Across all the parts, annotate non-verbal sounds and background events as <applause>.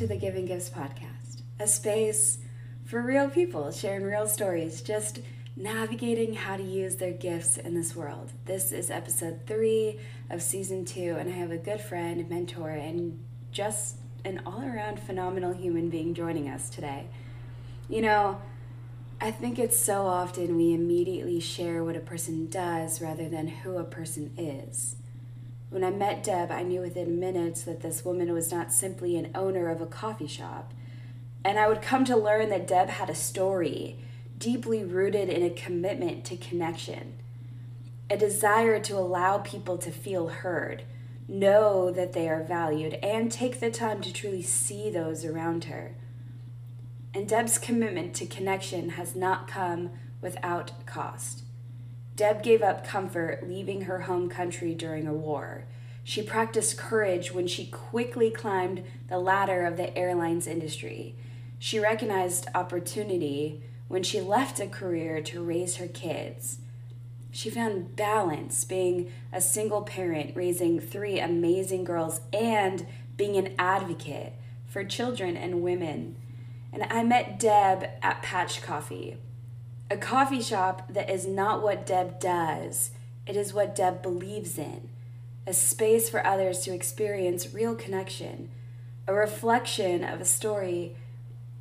To the Giving Gifts podcast, a space for real people sharing real stories, just navigating how to use their gifts in this world. This is episode three of season two, and I have a good friend, mentor, and just an all around phenomenal human being joining us today. You know, I think it's so often we immediately share what a person does rather than who a person is. When I met Deb, I knew within minutes that this woman was not simply an owner of a coffee shop. And I would come to learn that Deb had a story deeply rooted in a commitment to connection, a desire to allow people to feel heard, know that they are valued, and take the time to truly see those around her. And Deb's commitment to connection has not come without cost. Deb gave up comfort leaving her home country during a war. She practiced courage when she quickly climbed the ladder of the airlines industry. She recognized opportunity when she left a career to raise her kids. She found balance being a single parent, raising three amazing girls, and being an advocate for children and women. And I met Deb at Patch Coffee, a coffee shop that is not what Deb does, it is what Deb believes in. A space for others to experience real connection, a reflection of a story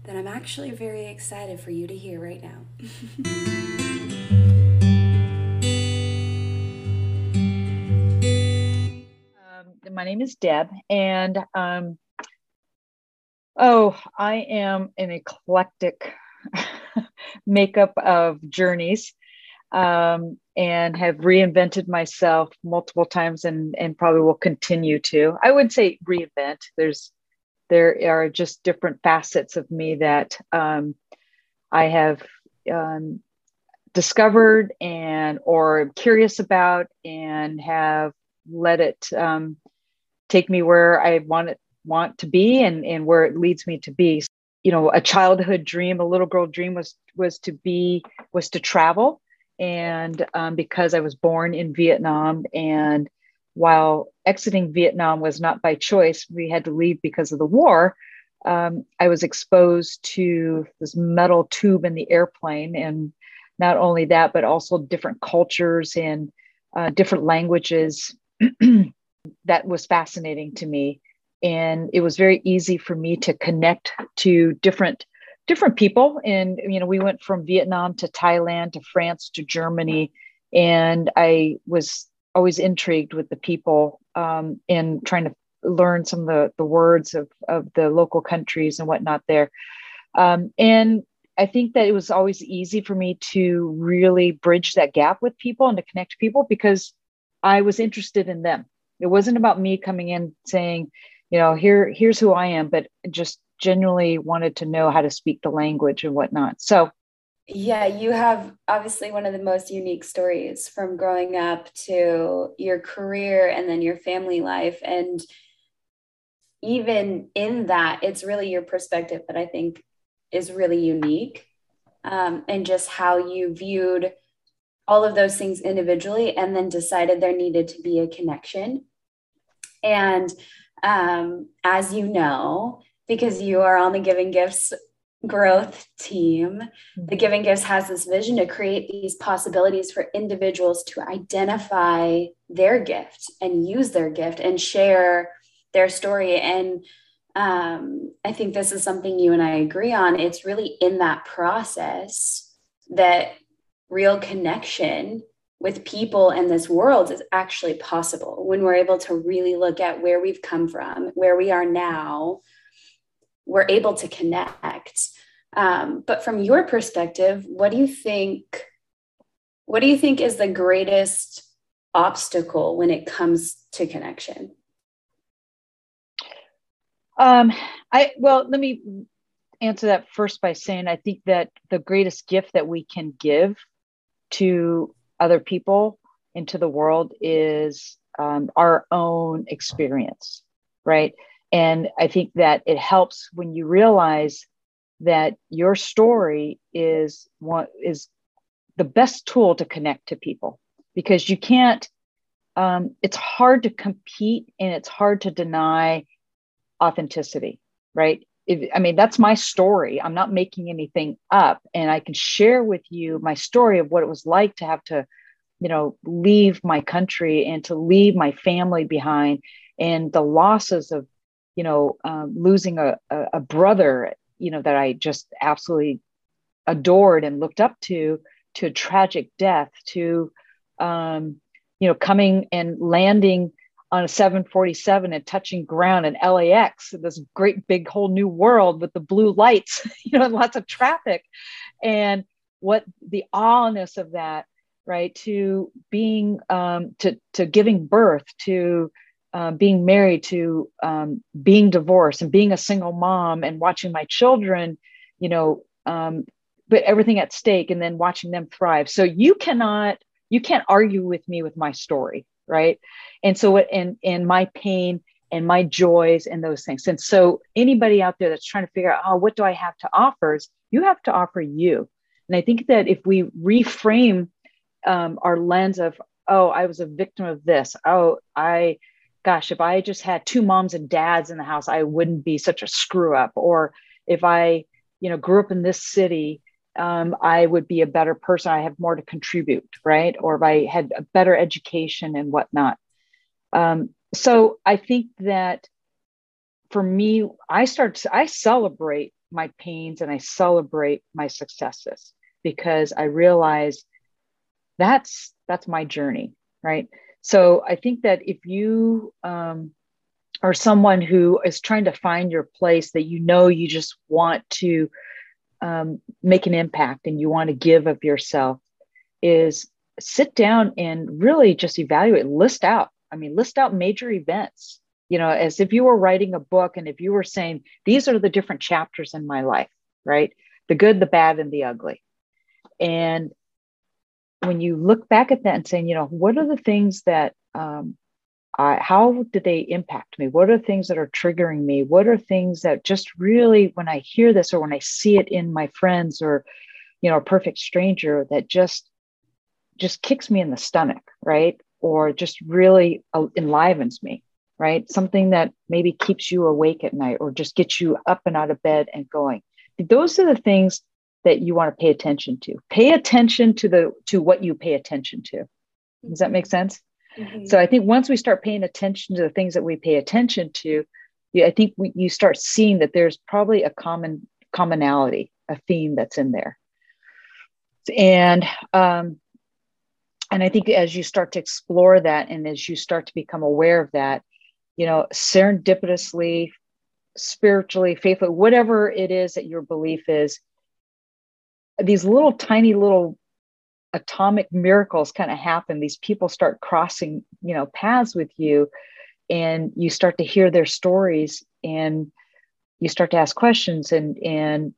that I'm actually very excited for you to hear right now. <laughs> um, my name is Deb, and um, oh, I am an eclectic <laughs> makeup of journeys um, and have reinvented myself multiple times and, and probably will continue to. I would say reinvent. There's there are just different facets of me that um, I have um, discovered and or curious about and have let it um, take me where I want it want to be and, and where it leads me to be. You know, a childhood dream, a little girl dream was was to be was to travel. And um, because I was born in Vietnam and while exiting Vietnam was not by choice, we had to leave because of the war. Um, I was exposed to this metal tube in the airplane. And not only that, but also different cultures and uh, different languages. <clears throat> that was fascinating to me. And it was very easy for me to connect to different different people and you know we went from vietnam to thailand to france to germany and i was always intrigued with the people um, and trying to learn some of the, the words of, of the local countries and whatnot there. Um, and I think that it was always easy for me to really bridge that gap with people and to connect people because I was interested in them. It wasn't about me coming in saying, you know, here, here's who I am, but just genuinely wanted to know how to speak the language and whatnot. So yeah, you have obviously one of the most unique stories from growing up to your career and then your family life. And even in that, it's really your perspective that I think is really unique. Um, and just how you viewed all of those things individually and then decided there needed to be a connection. And um, as you know, because you are on the Giving Gifts growth team, the mm-hmm. Giving Gifts has this vision to create these possibilities for individuals to identify their gift and use their gift and share their story. And um, I think this is something you and I agree on. It's really in that process that real connection with people in this world is actually possible when we're able to really look at where we've come from, where we are now, we're able to connect. Um, but from your perspective, what do you think? What do you think is the greatest obstacle when it comes to connection? Um, I well, let me answer that first by saying I think that the greatest gift that we can give to other people into the world is um, our own experience, right? And I think that it helps when you realize that your story is what is the best tool to connect to people because you can't um, it's hard to compete and it's hard to deny authenticity right? If, I mean, that's my story. I'm not making anything up. And I can share with you my story of what it was like to have to, you know, leave my country and to leave my family behind and the losses of, you know, um, losing a, a, a brother, you know, that I just absolutely adored and looked up to, to a tragic death, to, um, you know, coming and landing on a 747 and touching ground in LAX, this great big whole new world with the blue lights, <laughs> you know, and lots of traffic. And what the awness of that, right? To being, um, to, to giving birth, to um, being married, to um, being divorced and being a single mom and watching my children, you know, um, but everything at stake and then watching them thrive. So you cannot, you can't argue with me with my story right? And so what and and my pain and my joys and those things. And so anybody out there that's trying to figure out oh what do i have to offer is you have to offer you. And i think that if we reframe um, our lens of oh i was a victim of this. Oh i gosh if i just had two moms and dads in the house i wouldn't be such a screw up. Or if i you know grew up in this city um, I would be a better person. I have more to contribute, right? Or if I had a better education and whatnot. Um, so I think that for me, I start, I celebrate my pains and I celebrate my successes because I realize that's that's my journey, right? So I think that if you um, are someone who is trying to find your place, that you know you just want to um, make an impact and you want to give of yourself is sit down and really just evaluate list out i mean list out major events you know as if you were writing a book and if you were saying these are the different chapters in my life right? The good the bad and the ugly. And when you look back at that and saying you know what are the things that um, uh, how do they impact me? What are things that are triggering me? What are things that just really, when I hear this or when I see it in my friends or, you know, a perfect stranger, that just just kicks me in the stomach, right? Or just really uh, enlivens me, right? Something that maybe keeps you awake at night or just gets you up and out of bed and going. Those are the things that you want to pay attention to. Pay attention to the to what you pay attention to. Does that make sense? Mm-hmm. So I think once we start paying attention to the things that we pay attention to, I think we, you start seeing that there's probably a common commonality, a theme that's in there. And um, and I think as you start to explore that, and as you start to become aware of that, you know, serendipitously, spiritually, faithfully, whatever it is that your belief is, these little tiny little atomic miracles kind of happen these people start crossing you know paths with you and you start to hear their stories and you start to ask questions and and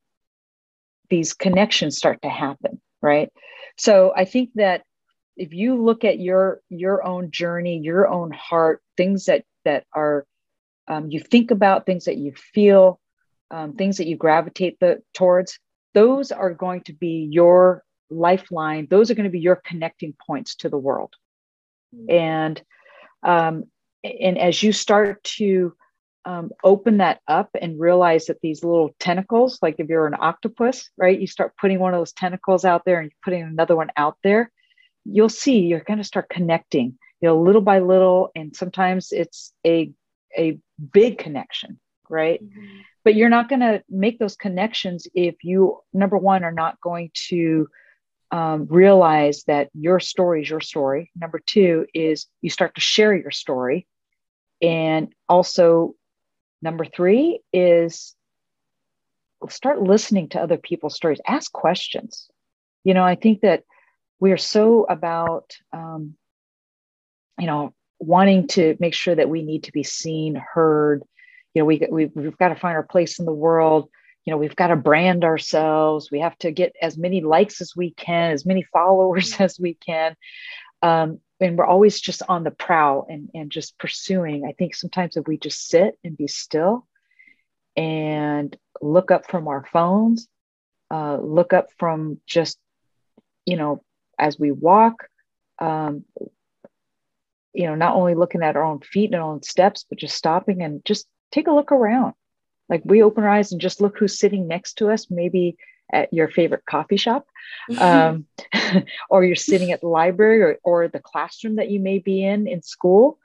these connections start to happen right? So i think that if you look at your your own journey your own heart things that that are um, you think about things that you feel um, things that you gravitate the, towards those are going to be your lifeline those are going to be your connecting points to the world mm-hmm. and um, and as you start to um, open that up and realize that these little tentacles like if you're an octopus right you start putting one of those tentacles out there and you're putting another one out there you'll see you're going to start connecting you know little by little and sometimes it's a a big connection right mm-hmm. but you're not going to make those connections if you number one are not going to um, realize that your story is your story. Number two is you start to share your story. And also, number three is start listening to other people's stories, ask questions. You know, I think that we are so about, um, you know, wanting to make sure that we need to be seen, heard. You know, we, we've, we've got to find our place in the world you know we've got to brand ourselves. We have to get as many likes as we can as many followers as we can. Um, and we're always just on the prowl and, and just pursuing. I think sometimes if we just sit and be still and look up from our phones uh, look up from just you know as we walk um, you know not only looking at our own feet and our own steps but just stopping and just take a look around like we open our eyes and just look who's sitting next to us maybe at your favorite coffee shop um, <laughs> or you're sitting at the library or, or the classroom that you may be in in school.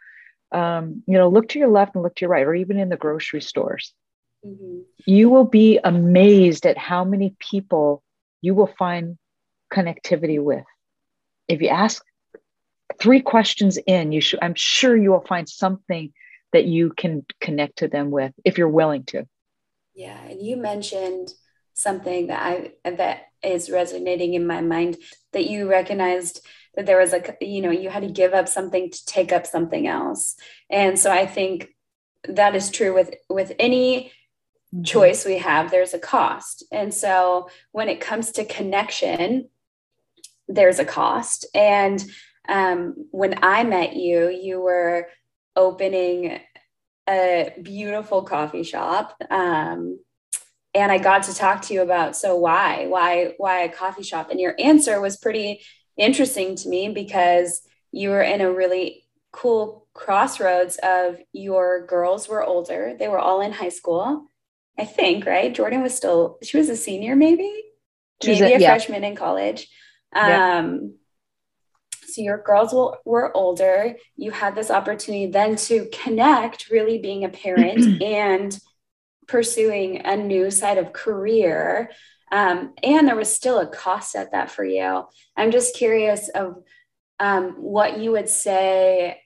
Um, you know look to your left and look to your right or even in the grocery stores. Mm-hmm. you will be amazed at how many people you will find connectivity with. If you ask three questions in you should i'm sure you will find something that you can connect to them with if you're willing to yeah and you mentioned something that i that is resonating in my mind that you recognized that there was a you know you had to give up something to take up something else. And so i think that is true with with any mm-hmm. choice we have there's a cost. And so when it comes to connection there's a cost. And um, when i met you you were opening a beautiful coffee shop um, and i got to talk to you about so why why why a coffee shop and your answer was pretty interesting to me because you were in a really cool crossroads of your girls were older. They were all in high school. I think, right? Jordan was still, she was a senior, maybe, maybe a, a yeah. freshman in college. Yeah. So your girls will, were older. You had this opportunity then to connect, really being a parent <clears throat> and pursuing a new side of career um, and there was still a cost at that for you. I'm just curious of um, what you would say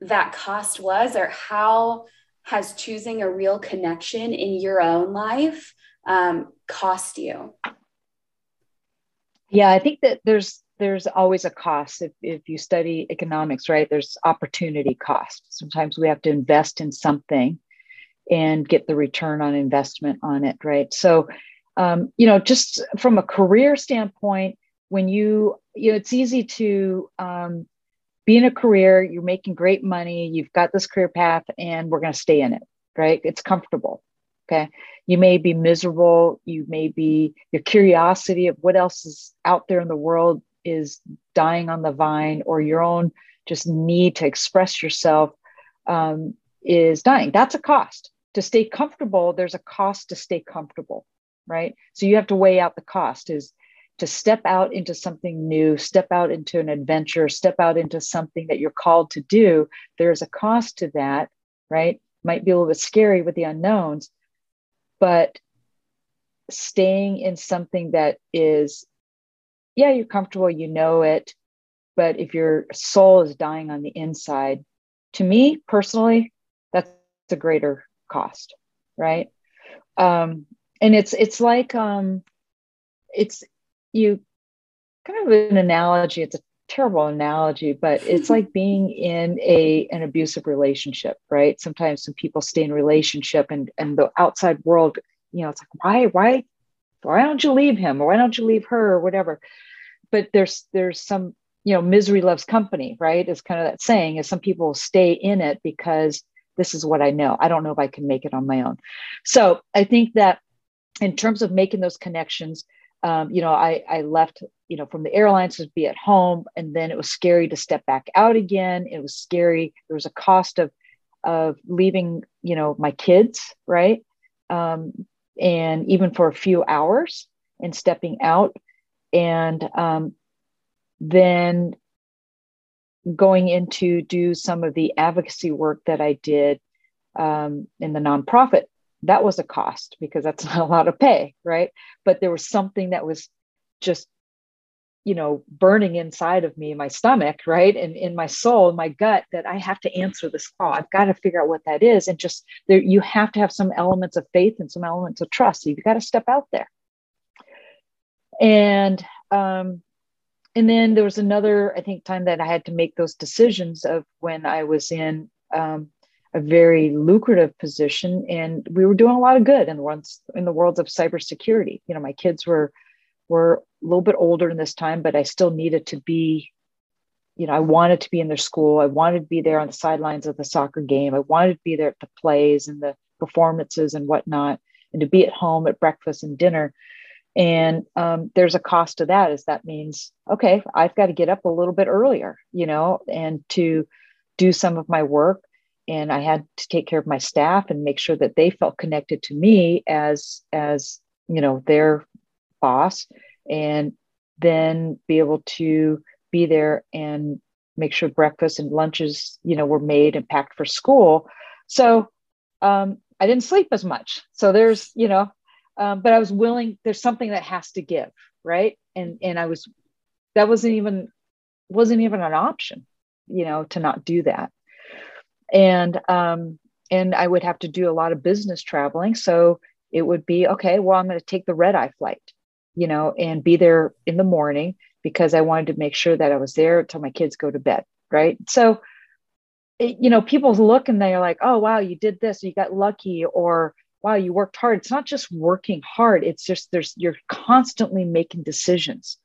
that cost was, or how has choosing a real connection in your own life um, cost you? Yeah, I think that there's there's always a cost if, if you study economics right there's opportunity cost sometimes we have to invest in something and get the return on investment on it right so um, you know, just from a career standpoint, when you, you know, it's easy to um, be in a career, you're making great money, you've got this career path, and we're going to stay in it, right? It's comfortable. Okay. You may be miserable. You may be, your curiosity of what else is out there in the world is dying on the vine, or your own just need to express yourself um, is dying. That's a cost. To stay comfortable, there's a cost to stay comfortable right? So you have to weigh out the cost is to step out into something new, step out into an adventure, step out into something that you're called to do. There's a cost to that, right? Might be a little bit scary with the unknowns, but staying in something that is, yeah, you're comfortable, you know it, but if your soul is dying on the inside, to me personally, that's a greater cost, right? Um, and it's it's like um it's you kind of an analogy it's a terrible analogy but it's <laughs> like being in a an abusive relationship right sometimes some people stay in relationship and and the outside world you know it's like why why why don't you leave him? Or why don't you leave her? Or whatever. But there's there's some you know misery loves company right? Is kind of that saying is some people stay in it because this is what i know. I don't know if i can make it on my own. So i think that in terms of making those connections, um, you know, I, I left, you know, from the airlines to be at home, and then it was scary to step back out again. It was scary. There was a cost of of leaving, you know, my kids, right, um, and even for a few hours and stepping out, and um, then going into do some of the advocacy work that I did um, in the nonprofit that was a cost because that's <laughs> not a lot of pay right? But there was something that was just you know burning inside of me my stomach right and in my soul my gut that i have to answer this call i've got to figure out what that is and just there you have to have some elements of faith and some elements of trust so you've got to step out there and um and then there was another i think time that i had to make those decisions of when i was in um, a very lucrative position and we were doing a lot of good in ones in the worlds of cybersecurity. You know, my kids were were a little bit older in this time, but I still needed to be, you know, I wanted to be in their school. I wanted to be there on the sidelines of the soccer game. I wanted to be there at the plays and the performances and whatnot, and to be at home at breakfast and dinner. And um, there's a cost to that. Is that means okay, I've got to get up a little bit earlier, you know, and to do some of my work and I had to take care of my staff and make sure that they felt connected to me as as you know their boss and then be able to be there and make sure breakfast and lunches you know were made and packed for school. So um, i didn't sleep as much. So there's you know um, but i was willing there's something that has to give right? And and i was that wasn't even wasn't even an option you know to not do that. And um and i would have to do a lot of business traveling. So it would be okay well i'm going to take the red eye flight you know and be there in the morning because i wanted to make sure that i was there until my kids go to bed right? So it, you know people look and they're like oh wow you did this you got lucky or wow you worked hard. It's not just working hard it's just there's you're constantly making decisions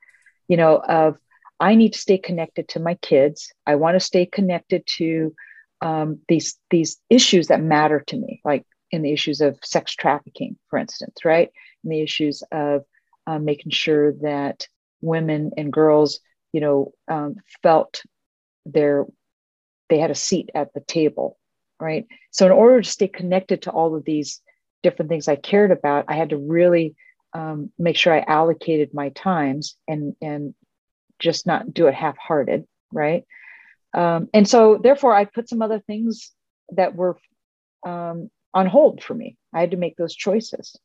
you know of i need to stay connected to my kids i want to stay connected to um, these these issues that matter to me like in the issues of sex trafficking for instance right? In the issues of uh, making sure that women and girls you know um, felt their they had a seat at the table right? So in order to stay connected to all of these different things i cared about i had to really um, make sure i allocated my times and and just not do it half-hearted right? Um, and so therefore i put some other things that were um, on hold for me. I had to make those choices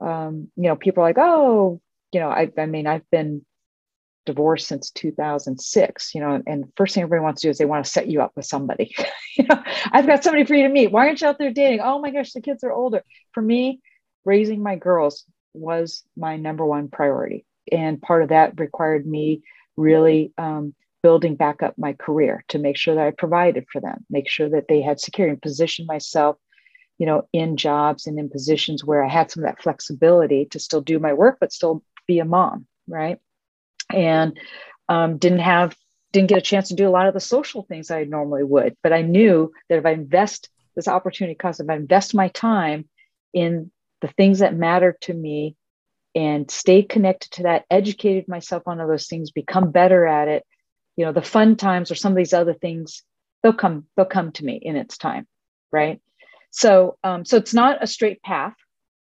um, you know people are like oh you know I, I mean i've been divorced since 2006 you know and first thing everybody wants to do is they want to set you up with somebody. <laughs> You know i've got somebody for you to meet. Why aren't you out there dating? Oh my gosh the kids are older. For me raising my girls was my number one priority. And part of that required me really um, building back up my career to make sure that i provided for them make sure that they had security and position myself you know in jobs and in positions where i had some of that flexibility to still do my work but still be a mom right and um, didn't have didn't get a chance to do a lot of the social things I normally would. But I knew that if I invest this opportunity cost, if I invest my time in the things that matter to me and stay connected to that, educated myself on all those things, become better at it, you know, the fun times or some of these other things, they'll come, they'll come to me in its time. Right. So um, so it's not a straight path.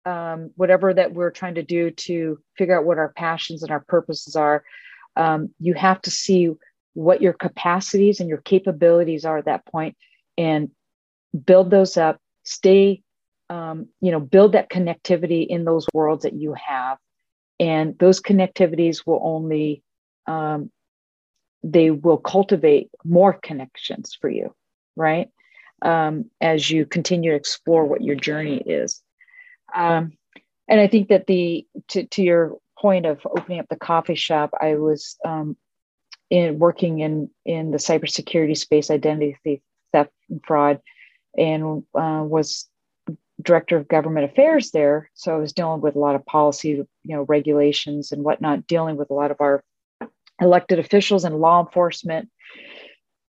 Um, whatever that we're trying to do to figure out what our passions and our purposes are. Um, you have to see what your capacities and your capabilities are at that point and build those up. Stay um, you know build that connectivity in those worlds that you have. And those connectivities will only um, they will cultivate more connections for you right um, as you continue to explore what your journey is um, and i think that the to, to your point of opening up the coffee shop, I was um, in working in in the cybersecurity space, identity theft and fraud, and uh, was director of government affairs there. So I was dealing with a lot of policy, you know, regulations and whatnot, dealing with a lot of our elected officials and law enforcement,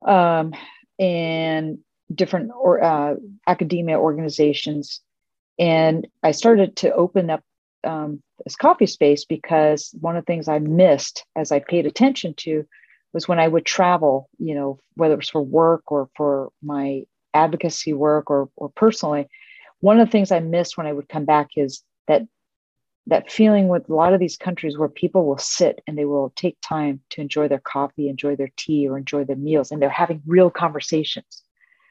um, and different or uh, academia organizations. And I started to open up um, this coffee space because one of the things I missed as I paid attention to was when I would travel, you know, whether it was for work or for my advocacy work or, or personally, one of the things I missed when I would come back is that that feeling with a lot of these countries where people will sit and they will take time to enjoy their coffee, enjoy their tea, or enjoy their meals, and they're having real conversations.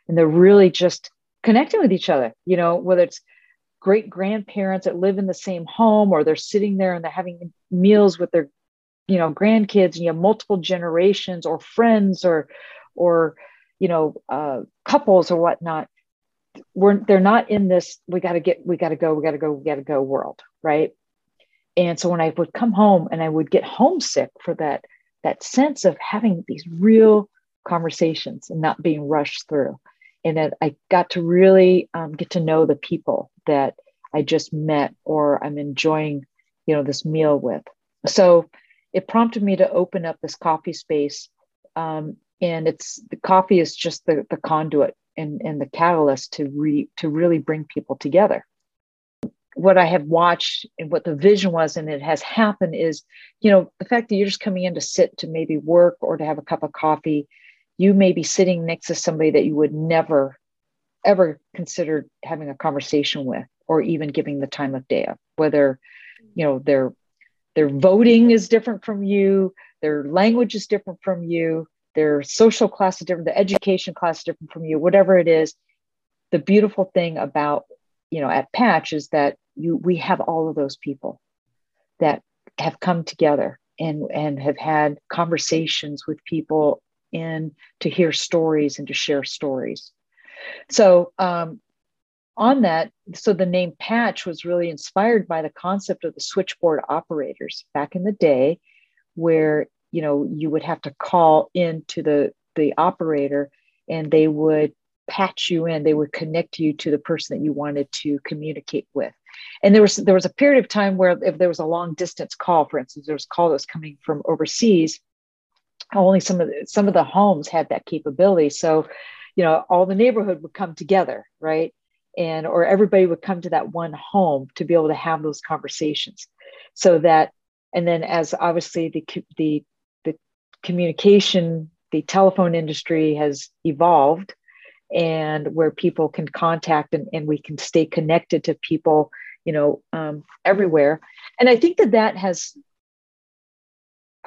And they're really just connecting with each other, you know, whether it's great grandparents that live in the same home or they're sitting there and they're having meals with their you know grandkids and you have multiple generations or friends or or you know uh, couples or whatnot we're they're not in this we got to get we got to go we got to go we got to go world right? And so when i would come home and i would get homesick for that that sense of having these real conversations and not being rushed through and that I got to really um, get to know the people that I just met or I'm enjoying, you know, this meal with. So it prompted me to open up this coffee space, um, and it's the coffee is just the, the conduit and, and the catalyst to re, to really bring people together. What I have watched and what the vision was, and it has happened, is you know the fact that you're just coming in to sit to maybe work or to have a cup of coffee you may be sitting next to somebody that you would never ever considered having a conversation with or even giving the time of day of whether you know their their voting is different from you their language is different from you their social class is different the education class is different from you whatever it is. The beautiful thing about you know at patch is that you we have all of those people that have come together and and have had conversations with people in to hear stories and to share stories. So um, on that so the name patch was really inspired by the concept of the switchboard operators back in the day where you know you would have to call into the the operator and they would patch you in. They would connect you to the person that you wanted to communicate with. And there was there was a period of time where if there was a long distance call for instance there was a call that was coming from overseas only some of the, some of the homes had that capability. So you know all the neighborhood would come together right? And or everybody would come to that one home to be able to have those conversations. So that and then as obviously the the the communication the telephone industry has evolved and where people can contact and, and we can stay connected to people you know um, everywhere. And i think that that has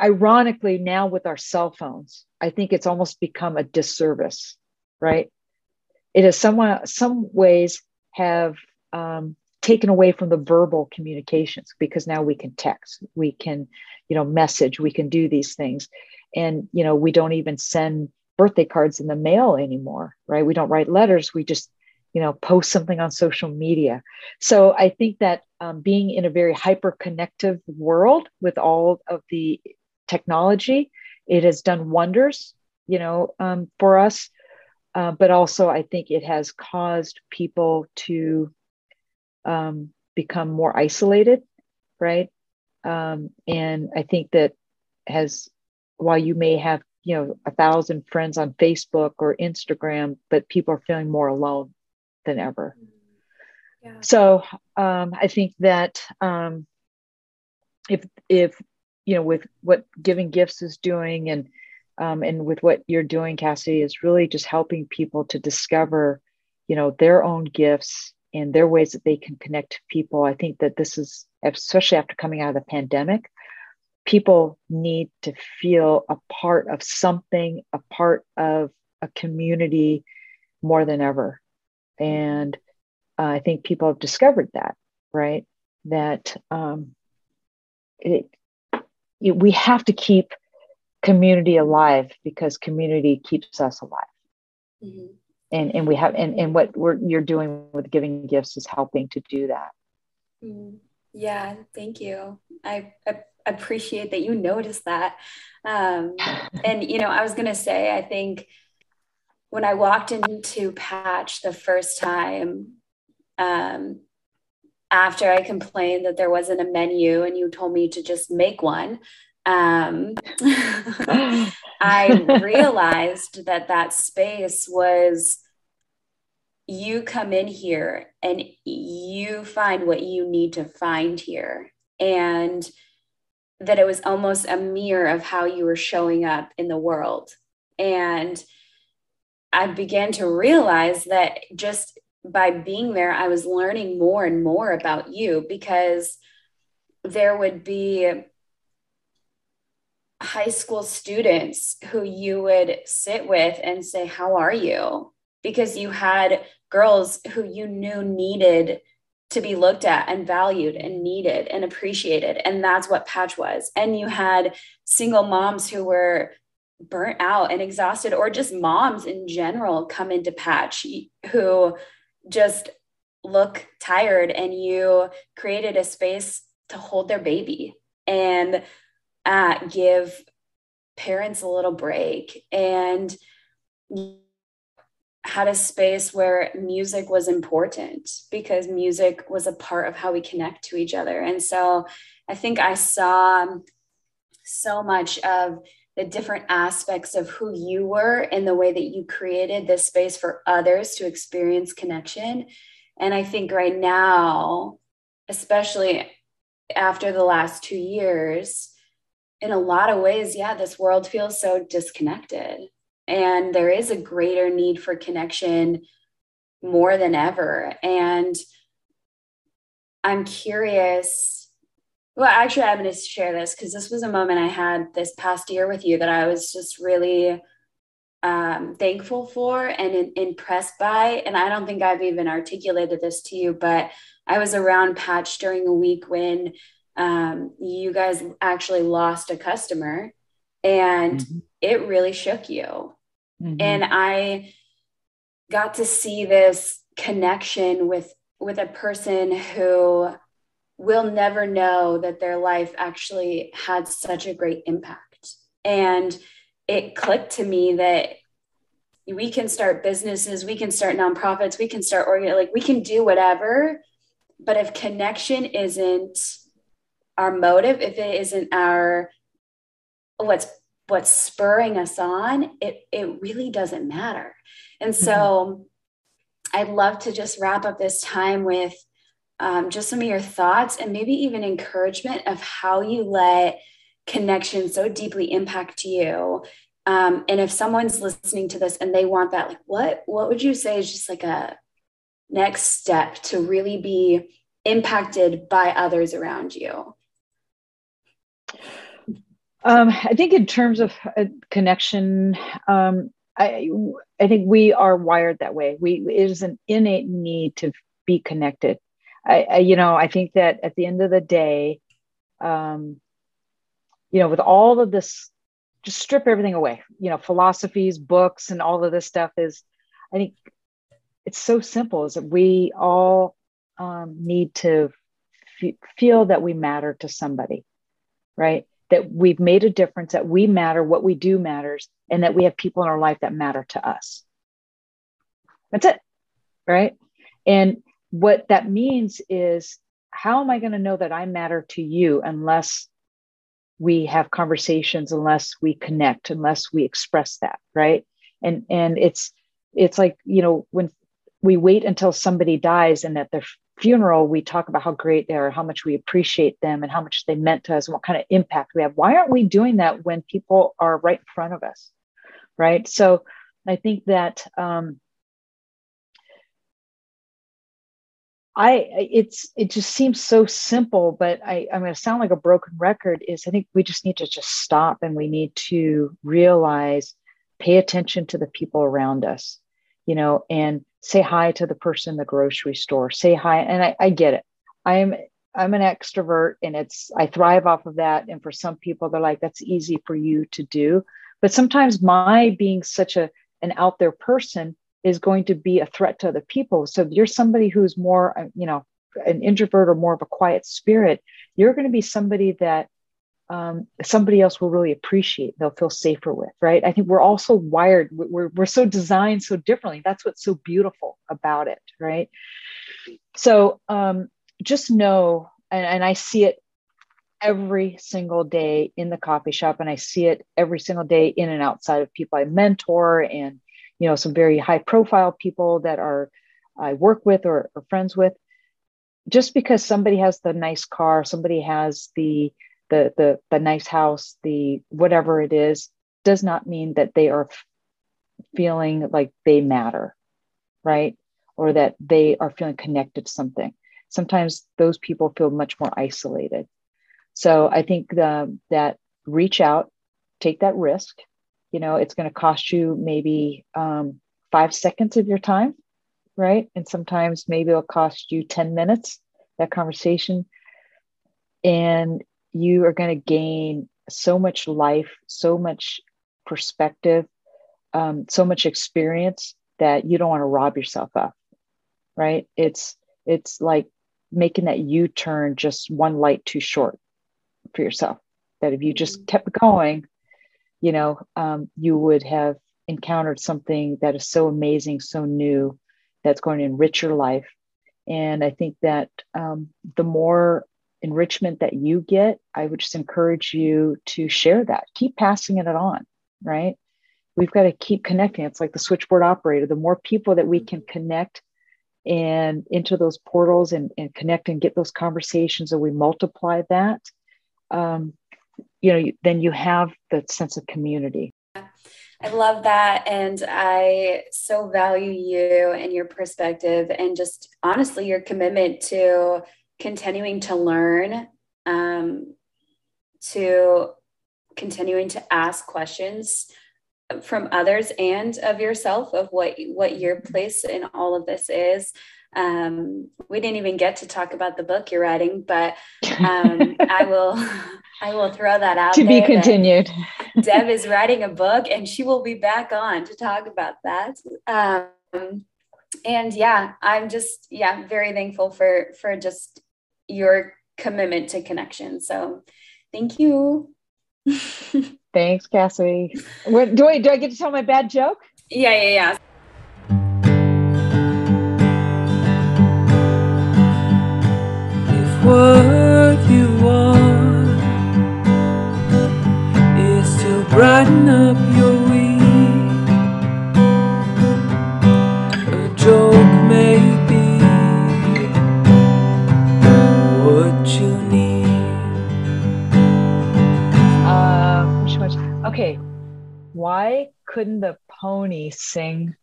ironically now with our cell phones i think it's almost become a disservice right? It has somewhat some ways have um, taken away from the verbal communications because now we can text we can you know message we can do these things. And you know we don't even send birthday cards in the mail anymore right? We don't write letters we just you know post something on social media. So i think that um, being in a very hyper connective world with all of the technology. It has done wonders you know um, for us uh, but also i think it has caused people to um, become more isolated right? Um, and i think that has while you may have you know a thousand friends on facebook or instagram but people are feeling more alone than ever. Yeah. so um, i think that um, if if you know with what giving gifts is doing and um, and with what you're doing cassidy is really just helping people to discover you know their own gifts and their ways that they can connect to people i think that this is especially after coming out of the pandemic people need to feel a part of something, a part of a community more than ever. And uh, I think people have discovered that, right? That um, it, it, we have to keep community alive because community keeps us alive. Mm-hmm. And, and we have and, and what we're you're doing with giving gifts is helping to do that. Mm-hmm. Yeah, thank you. I, I appreciate that you noticed that. Um, <laughs> and, you know, I was going to say, I think when I walked into Patch the first time, um, after I complained that there wasn't a menu and you told me to just make one, um, <laughs> I realized that that space was you come in here and you find what you need to find here. And that it was almost a mirror of how you were showing up in the world. And I began to realize that just by being there, I was learning more and more about you because there would be high school students who you would sit with and say, How are you? Because you had girls who you knew needed to be looked at and valued and needed and appreciated. And that's what Patch was. And you had single moms who were burnt out and exhausted, or just moms in general come into Patch who just look tired. And you created a space to hold their baby and uh, give parents a little break. And had a space where music was important because music was a part of how we connect to each other. And so I think I saw so much of the different aspects of who you were and the way that you created this space for others to experience connection. And I think right now, especially after the last two years, in a lot of ways, yeah, this world feels so disconnected and there is a greater need for connection more than ever. And I'm curious. Well, actually, I'm going to share this because this was a moment I had this past year with you that I was just really um, thankful for and in, impressed by. And I don't think I've even articulated this to you, but I was around Patch during a week when um, you guys actually lost a customer and mm-hmm. it really shook you. Mm-hmm. And I got to see this connection with with a person who will never know that their life actually had such a great impact. And it clicked to me that we can start businesses, we can start nonprofits, we can start organ like we can do whatever. But if connection isn't our motive, if it isn't our what's what's spurring us on, it it really doesn't matter. And so mm-hmm. I'd love to just wrap up this time with um, just some of your thoughts and maybe even encouragement of how you let connection so deeply impact you. Um, and if someone's listening to this and they want that, like what what would you say is just like a next step to really be impacted by others around you? Um, I think in terms of uh, connection, um, I I think we are wired that way. We it is an innate need to be connected. I, I you know I think that at the end of the day, um, you know, with all of this, just strip everything away. You know, philosophies, books, and all of this stuff is. I think it's so simple. Is that we all um, need to f- feel that we matter to somebody, right? that we've made a difference, that we matter, what we do matters, and that we have people in our life that matter to us. That's it. Right. And what that means is, how am I going to know that I matter to you unless we have conversations, unless we connect, unless we express that? Right. And and it's it's like, you know, when we wait until somebody dies and at their funeral, we talk about how great they are, how much we appreciate them, and how much they meant to us, and what kind of impact we have. Why aren't we doing that when people are right in front of us? Right. So I think that um, I it's it just seems so simple, but I, I'm going to sound like a broken record. Is I think we just need to just stop and we need to realize, pay attention to the people around us, you know, and say hi to the person in the grocery store. Say hi and I, I get it. I'm i'm an extrovert and it's i thrive off of that. And for some people they're like that's easy for you to do. But sometimes my being such a an out there person is going to be a threat to other people. So if you're somebody who's more uh, you know an introvert or more of a quiet spirit you're going to be somebody that um, somebody else will really appreciate they'll feel safer with right? I think we're also wired we're, we're so designed so differently. That's what's so beautiful about it right? So um, just know and, and i see it every single day in the coffee shop and i see it every single day in and outside of people i mentor and you know some very high profile people that are i work with or, or friends with just because somebody has the nice car somebody has the the the the nice house, the whatever it is, does not mean that they are feeling like they matter, right? Or that they are feeling connected to something. Sometimes those people feel much more isolated. So I think the, that reach out, take that risk. You know, it's going to cost you maybe um, five seconds of your time, right? And sometimes maybe it'll cost you 10 minutes, that conversation. And you are going to gain so much life, so much perspective, um, so much experience that you don't want to rob yourself of. Right? It's it's like making that U turn just one light too short for yourself. That if you just mm-hmm. kept going, you know, um, you would have encountered something that is so amazing, so new, that's going to enrich your life. And I think that um, the more enrichment that you get, I would just encourage you to share that. Keep passing it on, right? We've got to keep connecting. It's like the switchboard operator. The more people that we can connect and into those portals and, and connect and get those conversations and we multiply that, um, you know, then you have that sense of community. I love that. And I so value you and your perspective and just honestly your commitment to continuing to learn, um, to continuing to ask questions from others and of yourself of what what your place in all of this is um, we didn't even get to talk about the book you're writing but um, i <laughs> will i will throw that out to be continued deb is writing a book and she will be back on to talk about that um, and yeah i'm just yeah very thankful for for just your commitment to connection so thank you <laughs> Thanks, Cassie. What, do I do I get to tell my bad joke? Yeah, yeah, yeah. Couldn't the pony sing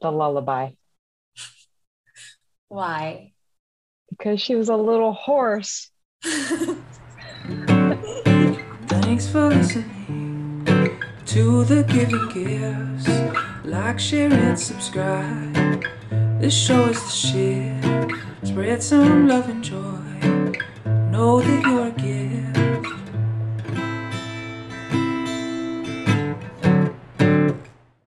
the lullaby? Why? Because she was a little horse. Thanks for listening to the Giving Gifts. Like, share, and subscribe. This show is the shit. Spread some love and joy. Know that you're a gift.